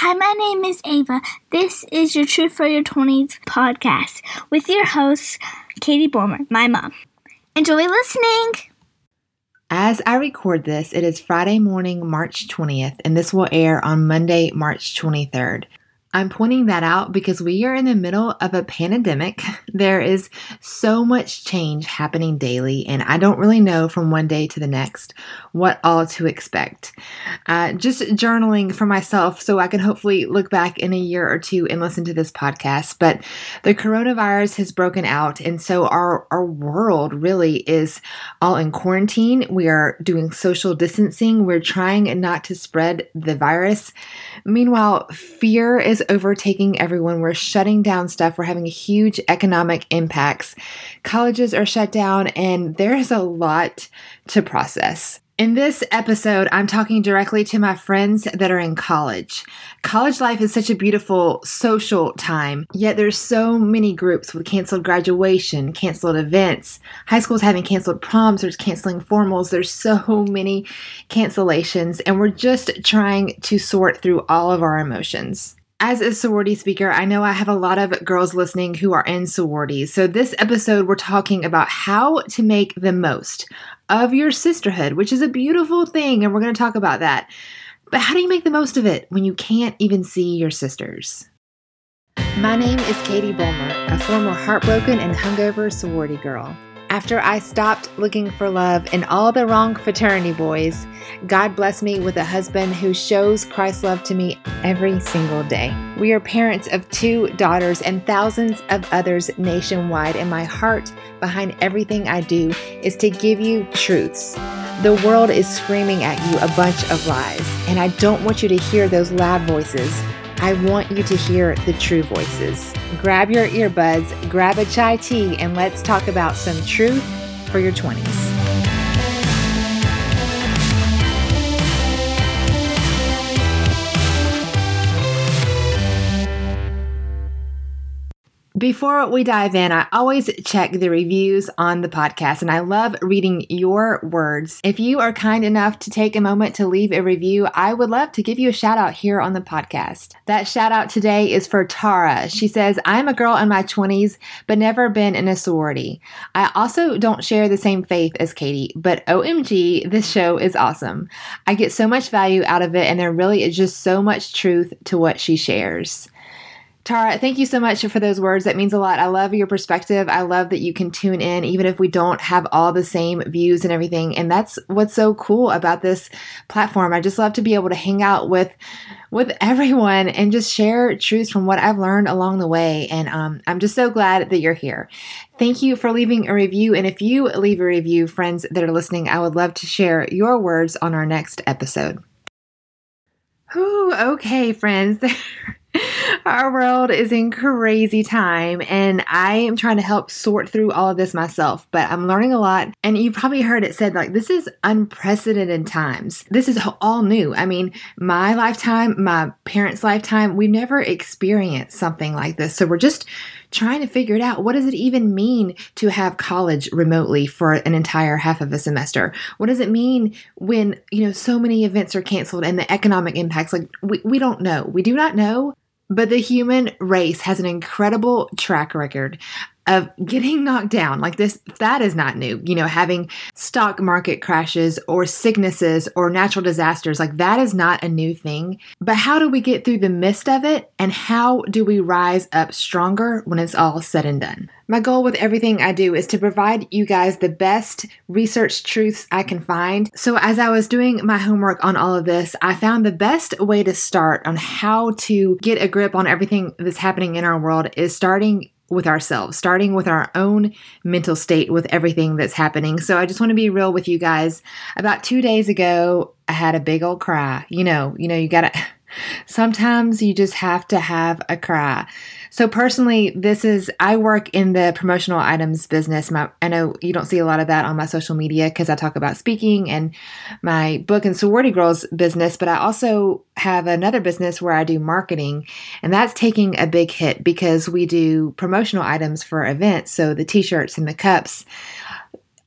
Hi, my name is Ava. This is your Truth for Your 20s podcast with your host, Katie Bulmer, my mom. Enjoy listening. As I record this, it is Friday morning, March 20th, and this will air on Monday, March 23rd. I'm pointing that out because we are in the middle of a pandemic. There is so much change happening daily, and I don't really know from one day to the next what all to expect. Uh, just journaling for myself so I can hopefully look back in a year or two and listen to this podcast. But the coronavirus has broken out, and so our, our world really is all in quarantine. We are doing social distancing, we're trying not to spread the virus. Meanwhile, fear is overtaking everyone. We're shutting down stuff. We're having huge economic impacts. Colleges are shut down, and there's a lot to process. In this episode, I'm talking directly to my friends that are in college. College life is such a beautiful social time, yet there's so many groups with canceled graduation, canceled events. High school's having canceled proms, there's canceling formals, there's so many cancellations, and we're just trying to sort through all of our emotions. As a sorority speaker, I know I have a lot of girls listening who are in sororities. So, this episode, we're talking about how to make the most of your sisterhood, which is a beautiful thing, and we're going to talk about that. But how do you make the most of it when you can't even see your sisters? My name is Katie Bulmer, a former heartbroken and hungover sorority girl. After I stopped looking for love in all the wrong fraternity boys, God blessed me with a husband who shows Christ's love to me every single day. We are parents of two daughters and thousands of others nationwide, and my heart behind everything I do is to give you truths. The world is screaming at you a bunch of lies, and I don't want you to hear those loud voices. I want you to hear the true voices. Grab your earbuds, grab a chai tea, and let's talk about some truth for your 20s. Before we dive in, I always check the reviews on the podcast and I love reading your words. If you are kind enough to take a moment to leave a review, I would love to give you a shout out here on the podcast. That shout out today is for Tara. She says, I'm a girl in my 20s, but never been in a sorority. I also don't share the same faith as Katie, but OMG, this show is awesome. I get so much value out of it, and there really is just so much truth to what she shares. Tara, thank you so much for those words. That means a lot. I love your perspective. I love that you can tune in, even if we don't have all the same views and everything. And that's what's so cool about this platform. I just love to be able to hang out with with everyone and just share truths from what I've learned along the way. And um, I'm just so glad that you're here. Thank you for leaving a review. And if you leave a review, friends that are listening, I would love to share your words on our next episode. Whew, okay, friends. Our world is in crazy time, and I am trying to help sort through all of this myself, but I'm learning a lot. And you've probably heard it said, like, this is unprecedented times. This is all new. I mean, my lifetime, my parents' lifetime, we've never experienced something like this. So we're just trying to figure it out. What does it even mean to have college remotely for an entire half of a semester? What does it mean when, you know, so many events are canceled and the economic impacts? Like, we, we don't know. We do not know. But the human race has an incredible track record of getting knocked down. Like this that is not new. You know having stock market crashes or sicknesses or natural disasters like that is not a new thing. But how do we get through the midst of it? And how do we rise up stronger when it's all said and done? My goal with everything I do is to provide you guys the best research truths I can find. So, as I was doing my homework on all of this, I found the best way to start on how to get a grip on everything that's happening in our world is starting with ourselves, starting with our own mental state with everything that's happening. So I just want to be real with you guys. About 2 days ago, I had a big old cry. You know, you know you got to sometimes you just have to have a cry. So personally, this is I work in the promotional items business. My, I know you don't see a lot of that on my social media because I talk about speaking and my book and sorority girls business, but I also have another business where I do marketing, and that's taking a big hit because we do promotional items for events. So the t-shirts and the cups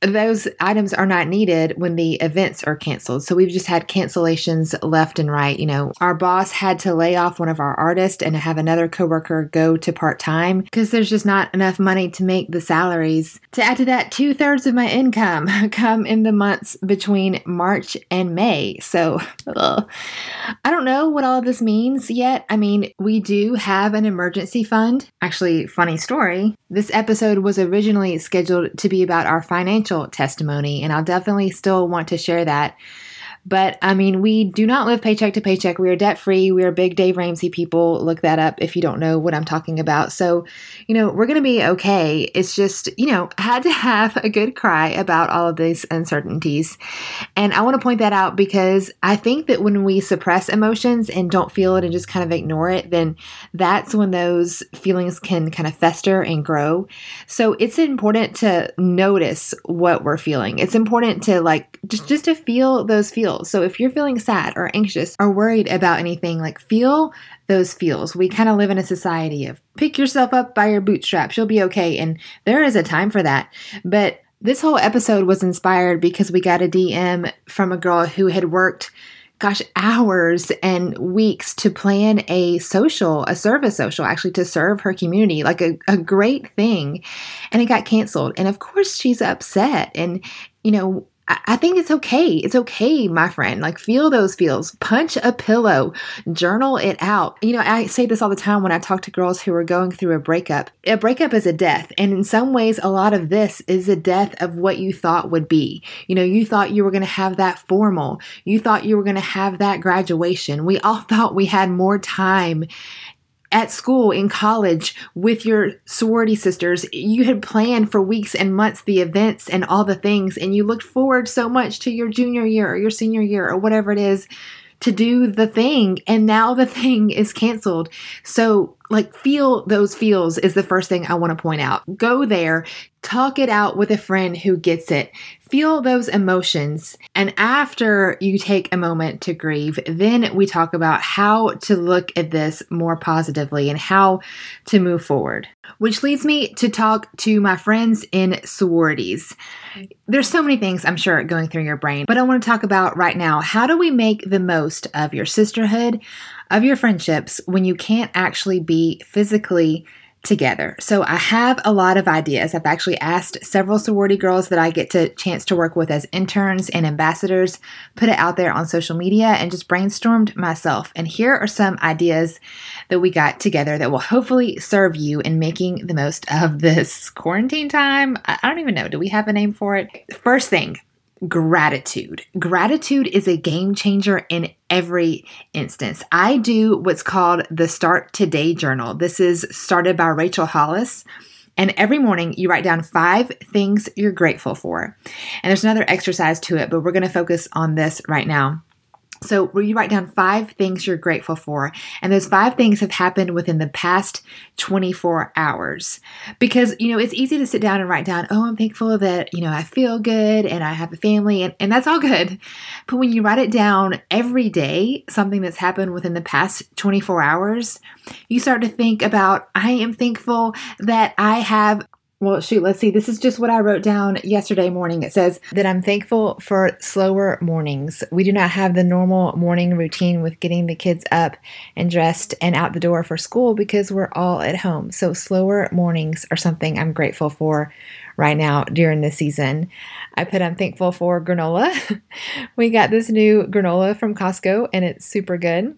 those items are not needed when the events are canceled. So we've just had cancellations left and right. You know, our boss had to lay off one of our artists and have another coworker go to part time because there's just not enough money to make the salaries. To add to that, two thirds of my income come in the months between March and May. So ugh. I don't know what all of this means yet. I mean, we do have an emergency fund. Actually, funny story. This episode was originally scheduled to be about our financial testimony, and I'll definitely still want to share that. But I mean, we do not live paycheck to paycheck. We are debt free. We are big Dave Ramsey people. Look that up if you don't know what I'm talking about. So, you know, we're going to be okay. It's just, you know, had to have a good cry about all of these uncertainties. And I want to point that out because I think that when we suppress emotions and don't feel it and just kind of ignore it, then that's when those feelings can kind of fester and grow. So it's important to notice what we're feeling. It's important to like just just to feel those feelings So if you're feeling sad or anxious or worried about anything, like feel those feels. We kind of live in a society of pick yourself up by your bootstraps, you'll be okay. And there is a time for that. But this whole episode was inspired because we got a DM from a girl who had worked gosh, hours and weeks to plan a social, a service social, actually to serve her community, like a, a great thing. And it got canceled. And of course, she's upset. And, you know, I think it's okay. It's okay, my friend. Like, feel those feels. Punch a pillow. Journal it out. You know, I say this all the time when I talk to girls who are going through a breakup. A breakup is a death. And in some ways, a lot of this is a death of what you thought would be. You know, you thought you were going to have that formal, you thought you were going to have that graduation. We all thought we had more time at school, in college, with your sorority sisters. You had planned for weeks and months the events and all the things, and you looked forward so much to your junior year or your senior year or whatever it is to do the thing. And now the thing is canceled. So, like, feel those feels is the first thing I want to point out. Go there, talk it out with a friend who gets it. Feel those emotions. And after you take a moment to grieve, then we talk about how to look at this more positively and how to move forward. Which leads me to talk to my friends in sororities. There's so many things I'm sure going through your brain, but I want to talk about right now how do we make the most of your sisterhood, of your friendships when you can't actually be physically together. So I have a lot of ideas. I've actually asked several sorority girls that I get to chance to work with as interns and ambassadors, put it out there on social media and just brainstormed myself. And here are some ideas that we got together that will hopefully serve you in making the most of this quarantine time. I don't even know. Do we have a name for it? First thing, gratitude. Gratitude is a game changer in every instance. I do what's called the Start Today Journal. This is started by Rachel Hollis. And every morning you write down five things you're grateful for. And there's another exercise to it, but we're going to focus on this right now. So, where you write down five things you're grateful for, and those five things have happened within the past 24 hours. Because, you know, it's easy to sit down and write down, oh, I'm thankful that, you know, I feel good and I have a family, and, and that's all good. But when you write it down every day, something that's happened within the past 24 hours, you start to think about, I am thankful that I have well, shoot, let's see. This is just what I wrote down yesterday morning. It says that I'm thankful for slower mornings. We do not have the normal morning routine with getting the kids up and dressed and out the door for school because we're all at home. So, slower mornings are something I'm grateful for right now during the season. I put I'm thankful for granola. we got this new granola from Costco and it's super good.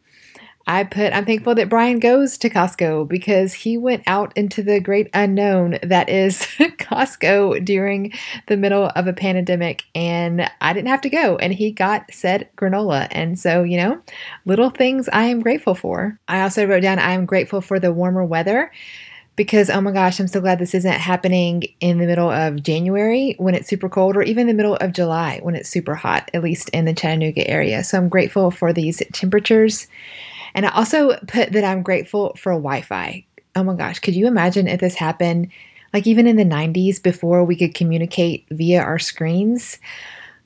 I put, I'm thankful that Brian goes to Costco because he went out into the great unknown that is Costco during the middle of a pandemic and I didn't have to go and he got said granola. And so, you know, little things I am grateful for. I also wrote down I am grateful for the warmer weather because oh my gosh, I'm so glad this isn't happening in the middle of January when it's super cold or even the middle of July when it's super hot, at least in the Chattanooga area. So I'm grateful for these temperatures. And I also put that I'm grateful for Wi Fi. Oh my gosh, could you imagine if this happened like even in the 90s before we could communicate via our screens?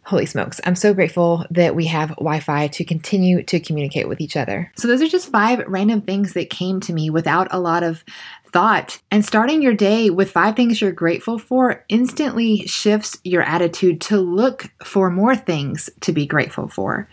Holy smokes, I'm so grateful that we have Wi Fi to continue to communicate with each other. So, those are just five random things that came to me without a lot of thought. And starting your day with five things you're grateful for instantly shifts your attitude to look for more things to be grateful for.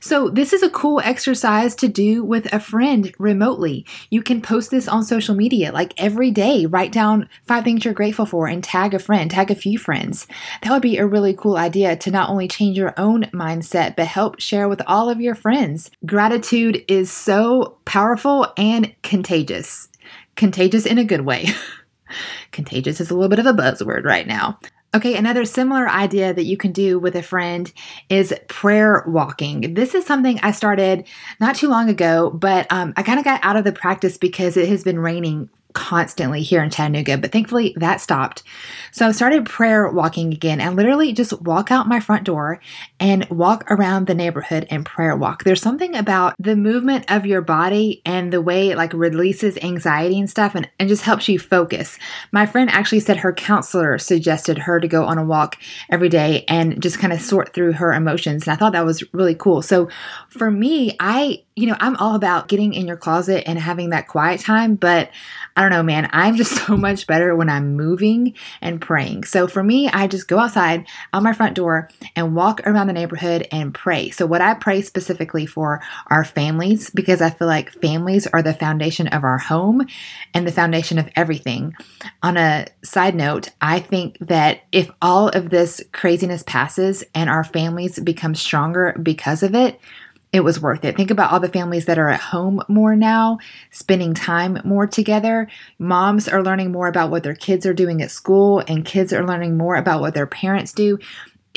So, this is a cool exercise to do with a friend remotely. You can post this on social media like every day. Write down five things you're grateful for and tag a friend, tag a few friends. That would be a really cool idea to not only change your own mindset, but help share with all of your friends. Gratitude is so powerful and contagious contagious in a good way. contagious is a little bit of a buzzword right now. Okay, another similar idea that you can do with a friend is prayer walking. This is something I started not too long ago, but um, I kind of got out of the practice because it has been raining constantly here in Chattanooga, but thankfully that stopped. So I started prayer walking again and literally just walk out my front door and walk around the neighborhood and prayer walk. There's something about the movement of your body and the way it like releases anxiety and stuff and, and just helps you focus. My friend actually said her counselor suggested her to go on a walk every day and just kind of sort through her emotions. And I thought that was really cool. So for me, I you know, I'm all about getting in your closet and having that quiet time, but I don't know, man, I'm just so much better when I'm moving and praying. So for me, I just go outside out my front door and walk around the neighborhood and pray. So what I pray specifically for are families because I feel like families are the foundation of our home and the foundation of everything. On a side note, I think that if all of this craziness passes and our families become stronger because of it, it was worth it. Think about all the families that are at home more now, spending time more together. Moms are learning more about what their kids are doing at school, and kids are learning more about what their parents do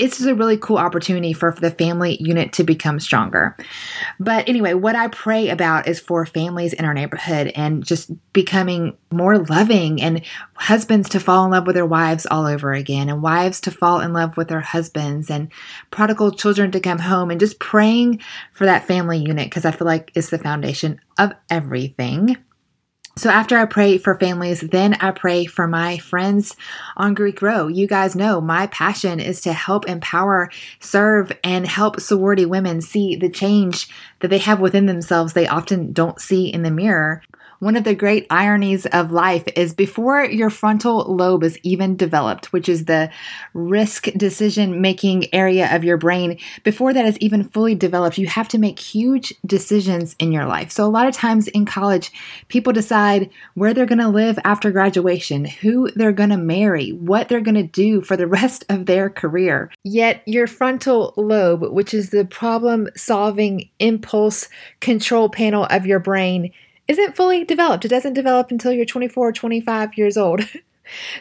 it's a really cool opportunity for, for the family unit to become stronger. But anyway, what I pray about is for families in our neighborhood and just becoming more loving and husbands to fall in love with their wives all over again and wives to fall in love with their husbands and prodigal children to come home and just praying for that family unit because I feel like it's the foundation of everything. So after I pray for families, then I pray for my friends on Greek Row. You guys know my passion is to help empower, serve, and help sorority women see the change that they have within themselves they often don't see in the mirror. One of the great ironies of life is before your frontal lobe is even developed, which is the risk decision making area of your brain, before that is even fully developed, you have to make huge decisions in your life. So, a lot of times in college, people decide where they're going to live after graduation, who they're going to marry, what they're going to do for the rest of their career. Yet, your frontal lobe, which is the problem solving impulse control panel of your brain, isn't fully developed. It doesn't develop until you're 24 or 25 years old.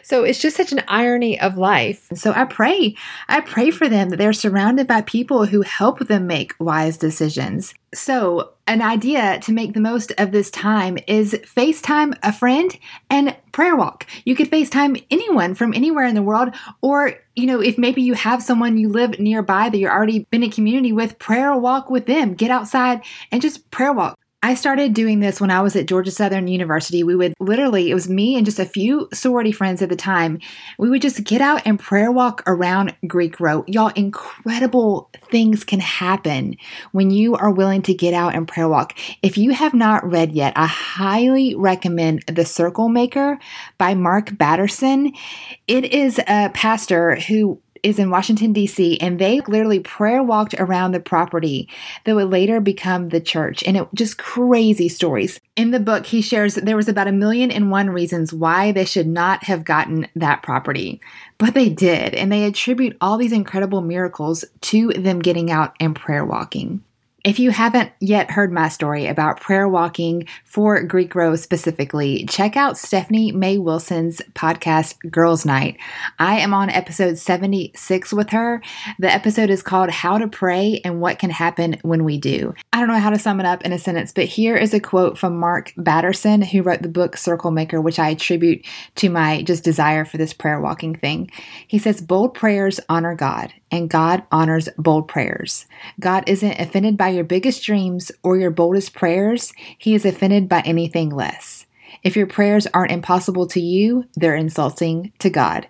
So it's just such an irony of life. So I pray, I pray for them that they're surrounded by people who help them make wise decisions. So, an idea to make the most of this time is FaceTime a friend and prayer walk. You could FaceTime anyone from anywhere in the world, or, you know, if maybe you have someone you live nearby that you're already been in community with, prayer walk with them. Get outside and just prayer walk. I started doing this when I was at Georgia Southern University. We would literally, it was me and just a few sorority friends at the time. We would just get out and prayer walk around Greek Row. Y'all, incredible things can happen when you are willing to get out and prayer walk. If you have not read yet, I highly recommend The Circle Maker by Mark Batterson. It is a pastor who is in Washington, D.C., and they literally prayer walked around the property that would later become the church. And it just crazy stories. In the book, he shares that there was about a million and one reasons why they should not have gotten that property. But they did, and they attribute all these incredible miracles to them getting out and prayer walking. If you haven't yet heard my story about prayer walking for Greek Row specifically, check out Stephanie May Wilson's podcast, Girls Night. I am on episode 76 with her. The episode is called How to Pray and What Can Happen When We Do. I don't know how to sum it up in a sentence, but here is a quote from Mark Batterson, who wrote the book Circle Maker, which I attribute to my just desire for this prayer walking thing. He says, Bold prayers honor God and God honors bold prayers. God isn't offended by your biggest dreams or your boldest prayers, He is offended by anything less. If your prayers aren't impossible to you, they're insulting to God.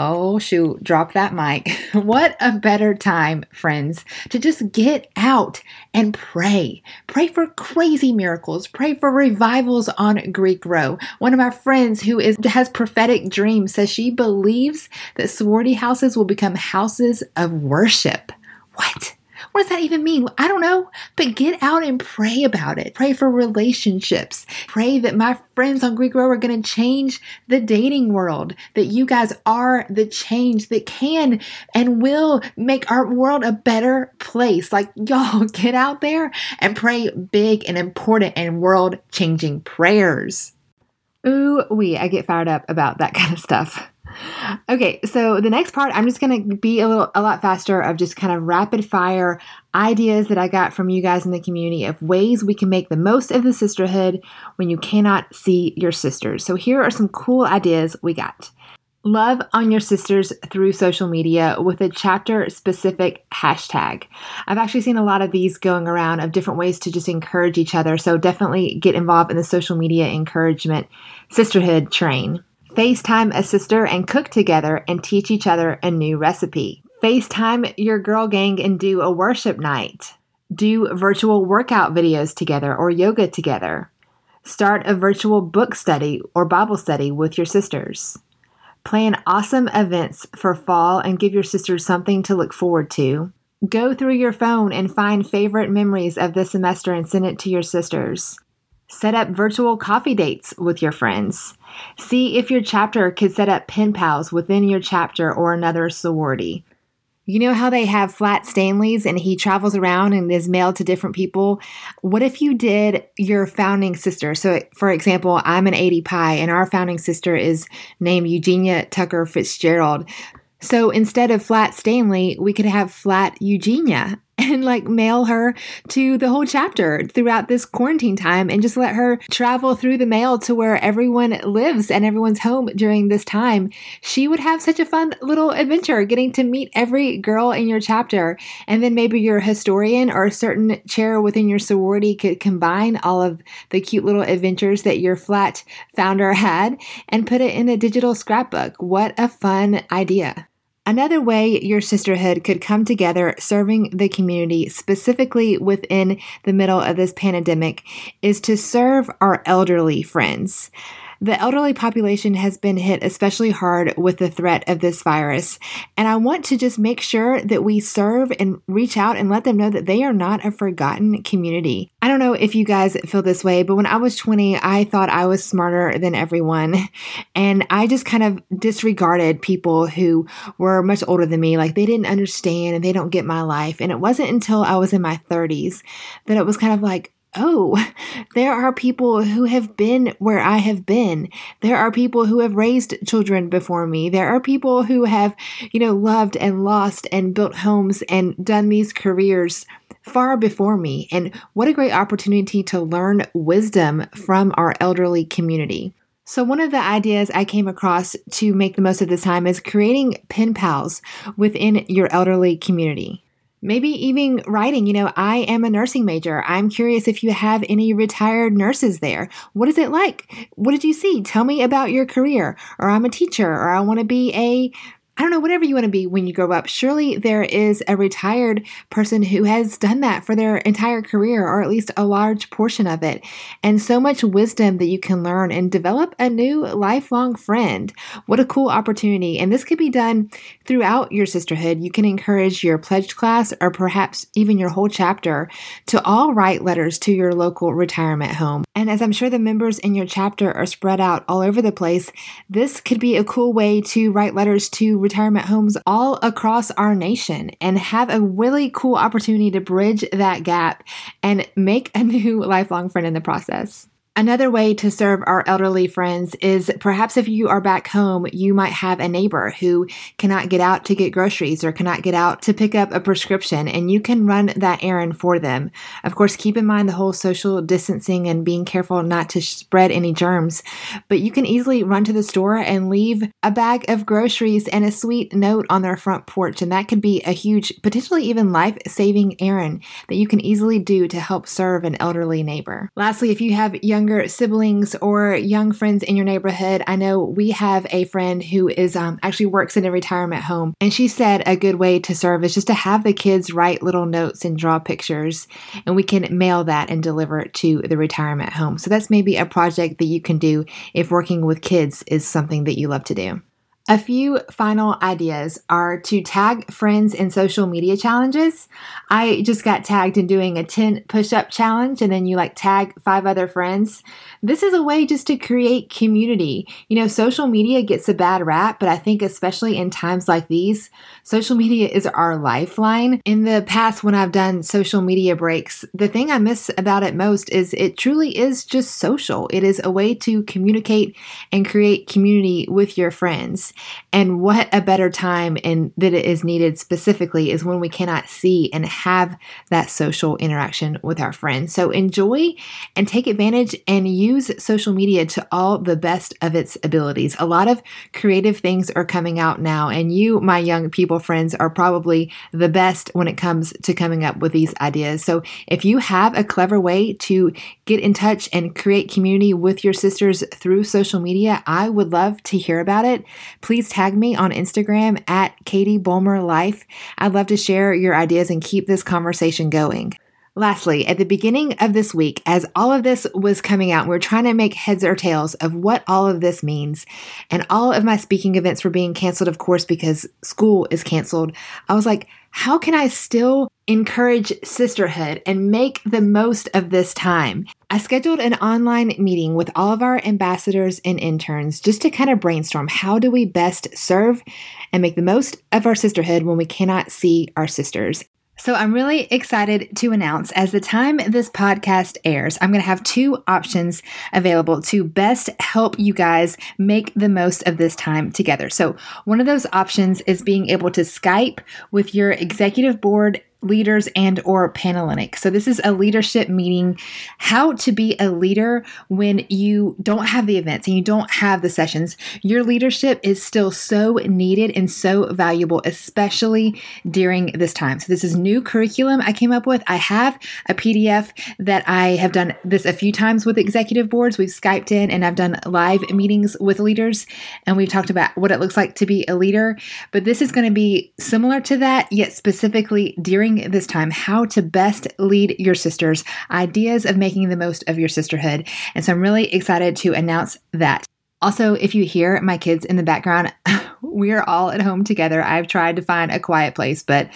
Oh, shoot, drop that mic. what a better time, friends, to just get out and pray. Pray for crazy miracles. Pray for revivals on Greek Row. One of my friends who is has prophetic dreams says she believes that sorority houses will become houses of worship. What? What does that even mean? I don't know, but get out and pray about it. Pray for relationships. Pray that my friends on Greek Row are going to change the dating world, that you guys are the change that can and will make our world a better place. Like, y'all, get out there and pray big and important and world changing prayers. Ooh, we, I get fired up about that kind of stuff. Okay, so the next part, I'm just going to be a little, a lot faster of just kind of rapid fire ideas that I got from you guys in the community of ways we can make the most of the sisterhood when you cannot see your sisters. So here are some cool ideas we got. Love on your sisters through social media with a chapter specific hashtag. I've actually seen a lot of these going around of different ways to just encourage each other. So definitely get involved in the social media encouragement sisterhood train. FaceTime a sister and cook together and teach each other a new recipe. FaceTime your girl gang and do a worship night. Do virtual workout videos together or yoga together. Start a virtual book study or Bible study with your sisters. Plan awesome events for fall and give your sisters something to look forward to. Go through your phone and find favorite memories of this semester and send it to your sisters. Set up virtual coffee dates with your friends. See if your chapter could set up pen pals within your chapter or another sorority. You know how they have flat Stanleys and he travels around and is mailed to different people? What if you did your founding sister? So, for example, I'm an ADPi and our founding sister is named Eugenia Tucker Fitzgerald. So instead of flat Stanley, we could have flat Eugenia and like mail her to the whole chapter throughout this quarantine time and just let her travel through the mail to where everyone lives and everyone's home during this time. She would have such a fun little adventure getting to meet every girl in your chapter. And then maybe your historian or a certain chair within your sorority could combine all of the cute little adventures that your flat founder had and put it in a digital scrapbook. What a fun idea! Another way your sisterhood could come together serving the community, specifically within the middle of this pandemic, is to serve our elderly friends. The elderly population has been hit especially hard with the threat of this virus. And I want to just make sure that we serve and reach out and let them know that they are not a forgotten community. I don't know if you guys feel this way, but when I was 20, I thought I was smarter than everyone. And I just kind of disregarded people who were much older than me. Like they didn't understand and they don't get my life. And it wasn't until I was in my 30s that it was kind of like, oh, there are people who have been where I have been. There are people who have raised children before me. There are people who have, you know, loved and lost and built homes and done these careers far before me. And what a great opportunity to learn wisdom from our elderly community. So, one of the ideas I came across to make the most of this time is creating pen pals within your elderly community. Maybe even writing, you know, I am a nursing major. I'm curious if you have any retired nurses there. What is it like? What did you see? Tell me about your career. Or I'm a teacher, or I want to be a I don't know, whatever you want to be when you grow up. Surely there is a retired person who has done that for their entire career, or at least a large portion of it. And so much wisdom that you can learn and develop a new lifelong friend. What a cool opportunity. And this could be done throughout your sisterhood. You can encourage your pledge class or perhaps even your whole chapter to all write letters to your local retirement home. And as I'm sure the members in your chapter are spread out all over the place, this could be a cool way to write letters to retirement homes all across our nation and have a really cool opportunity to bridge that gap and make a new lifelong friend in the process. Another way to serve our elderly friends is perhaps if you are back home, you might have a neighbor who cannot get out to get groceries or cannot get out to pick up a prescription, and you can run that errand for them. Of course, keep in mind the whole social distancing and being careful not to spread any germs, but you can easily run to the store and leave a bag of groceries and a sweet note on their front porch, and that could be a huge, potentially even life saving errand that you can easily do to help serve an elderly neighbor. Lastly, if you have young younger siblings or young friends in your neighborhood, I know we have a friend who is um, actually works in a retirement home, and she said a good way to serve is just to have the kids write little notes and draw pictures, and we can mail that and deliver it to the retirement home. So that's maybe a project that you can do if working with kids is something that you love to do. A few final ideas are to tag friends in social media challenges. I just got tagged in doing a 10 push up challenge, and then you like tag five other friends. This is a way just to create community. You know, social media gets a bad rap, but I think especially in times like these, social media is our lifeline. In the past, when I've done social media breaks, the thing I miss about it most is it truly is just social. It is a way to communicate and create community with your friends. And what a better time and that it is needed specifically is when we cannot see and have that social interaction with our friends. So enjoy and take advantage and use social media to all the best of its abilities. A lot of creative things are coming out now, and you, my young people friends, are probably the best when it comes to coming up with these ideas. So if you have a clever way to get in touch and create community with your sisters through social media, I would love to hear about it please tag me on Instagram at Katie Bulmer Life. I'd love to share your ideas and keep this conversation going. Lastly, at the beginning of this week, as all of this was coming out, we are trying to make heads or tails of what all of this means. And all of my speaking events were being canceled, of course, because school is canceled. I was like, how can I still encourage sisterhood and make the most of this time? I scheduled an online meeting with all of our ambassadors and interns just to kind of brainstorm how do we best serve and make the most of our sisterhood when we cannot see our sisters. So I'm really excited to announce as the time this podcast airs, I'm going to have two options available to best help you guys make the most of this time together. So one of those options is being able to Skype with your executive board leaders and or panhellenic. So this is a leadership meeting how to be a leader when you don't have the events and you don't have the sessions. Your leadership is still so needed and so valuable especially during this time. So this is new curriculum i came up with. I have a pdf that i have done this a few times with executive boards. We've skyped in and i've done live meetings with leaders and we've talked about what it looks like to be a leader. But this is going to be similar to that yet specifically during during this time how to best lead your sisters, ideas of making the most of your sisterhood. And so I'm really excited to announce that. Also, if you hear my kids in the background, we are all at home together. I've tried to find a quiet place, but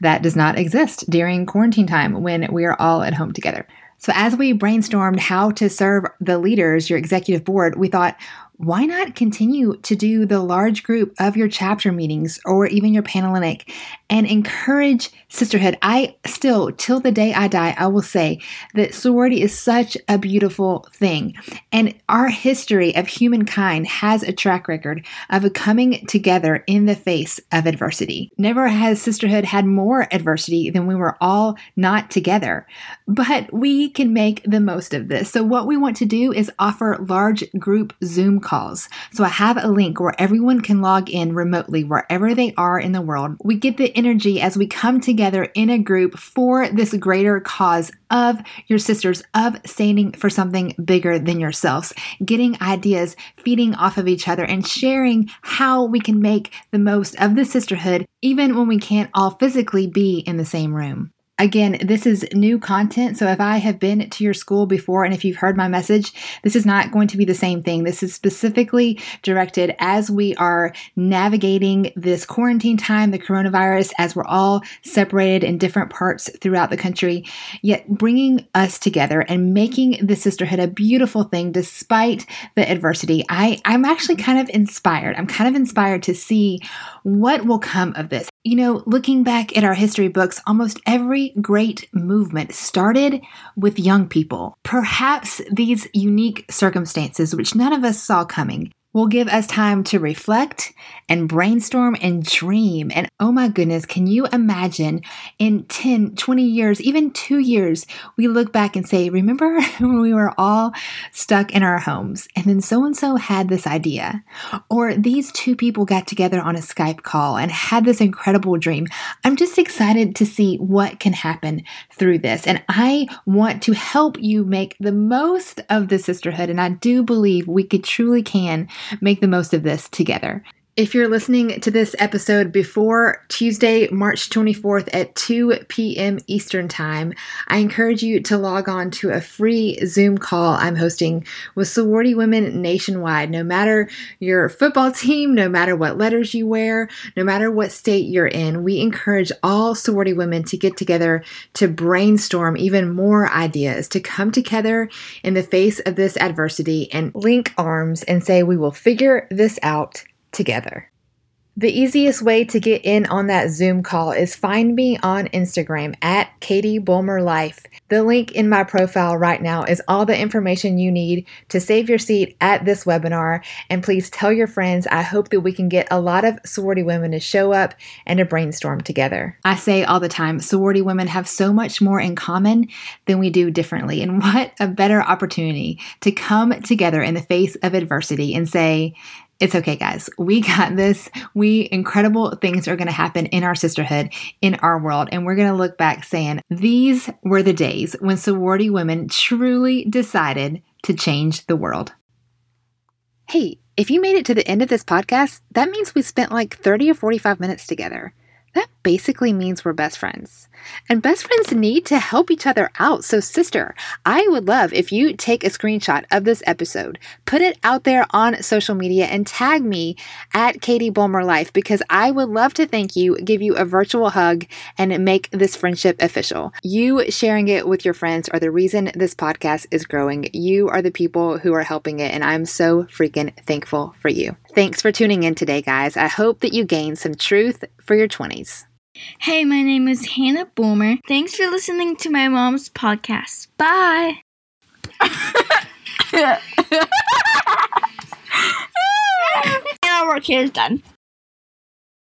that does not exist during quarantine time when we are all at home together. So, as we brainstormed how to serve the leaders, your executive board, we thought, why not continue to do the large group of your chapter meetings or even your Panhellenic and encourage sisterhood. I still, till the day I die, I will say that sorority is such a beautiful thing. And our history of humankind has a track record of coming together in the face of adversity. Never has sisterhood had more adversity than we were all not together. But we can make the most of this. So, what we want to do is offer large group Zoom calls. So, I have a link where everyone can log in remotely wherever they are in the world. We get the energy as we come together in a group for this greater cause of your sisters, of standing for something bigger than yourselves, getting ideas, feeding off of each other, and sharing how we can make the most of the sisterhood, even when we can't all physically be in the same room. Again, this is new content. So if I have been to your school before and if you've heard my message, this is not going to be the same thing. This is specifically directed as we are navigating this quarantine time, the coronavirus, as we're all separated in different parts throughout the country, yet bringing us together and making the sisterhood a beautiful thing despite the adversity. I, I'm actually kind of inspired. I'm kind of inspired to see what will come of this. You know, looking back at our history books, almost every great movement started with young people. Perhaps these unique circumstances, which none of us saw coming, will give us time to reflect and brainstorm and dream. And oh my goodness, can you imagine in 10, 20 years, even two years, we look back and say, Remember when we were all stuck in our homes and then so and so had this idea? Or these two people got together on a Skype call and had this incredible dream. I'm just excited to see what can happen through this. And I want to help you make the most of the sisterhood. And I do believe we could truly can make the most of this together. If you're listening to this episode before Tuesday, March 24th at 2 p.m. Eastern Time, I encourage you to log on to a free Zoom call I'm hosting with sorority women nationwide. No matter your football team, no matter what letters you wear, no matter what state you're in, we encourage all sorority women to get together to brainstorm even more ideas, to come together in the face of this adversity and link arms and say, we will figure this out together. The easiest way to get in on that Zoom call is find me on Instagram at Katie Bulmer Life. The link in my profile right now is all the information you need to save your seat at this webinar. And please tell your friends. I hope that we can get a lot of sorority women to show up and to brainstorm together. I say all the time sorority women have so much more in common than we do differently. And what a better opportunity to come together in the face of adversity and say, it's okay, guys. We got this. We incredible things are going to happen in our sisterhood, in our world. And we're going to look back saying, these were the days when sorority women truly decided to change the world. Hey, if you made it to the end of this podcast, that means we spent like 30 or 45 minutes together that basically means we're best friends. And best friends need to help each other out. So, sister, I would love if you take a screenshot of this episode, put it out there on social media, and tag me at Katie Bulmer Life because I would love to thank you, give you a virtual hug, and make this friendship official. You sharing it with your friends are the reason this podcast is growing. You are the people who are helping it, and I'm so freaking thankful for you. Thanks for tuning in today, guys. I hope that you gained some truth for your 20s. Hey, my name is Hannah Boomer. Thanks for listening to my mom's podcast. Bye. and our work here is done.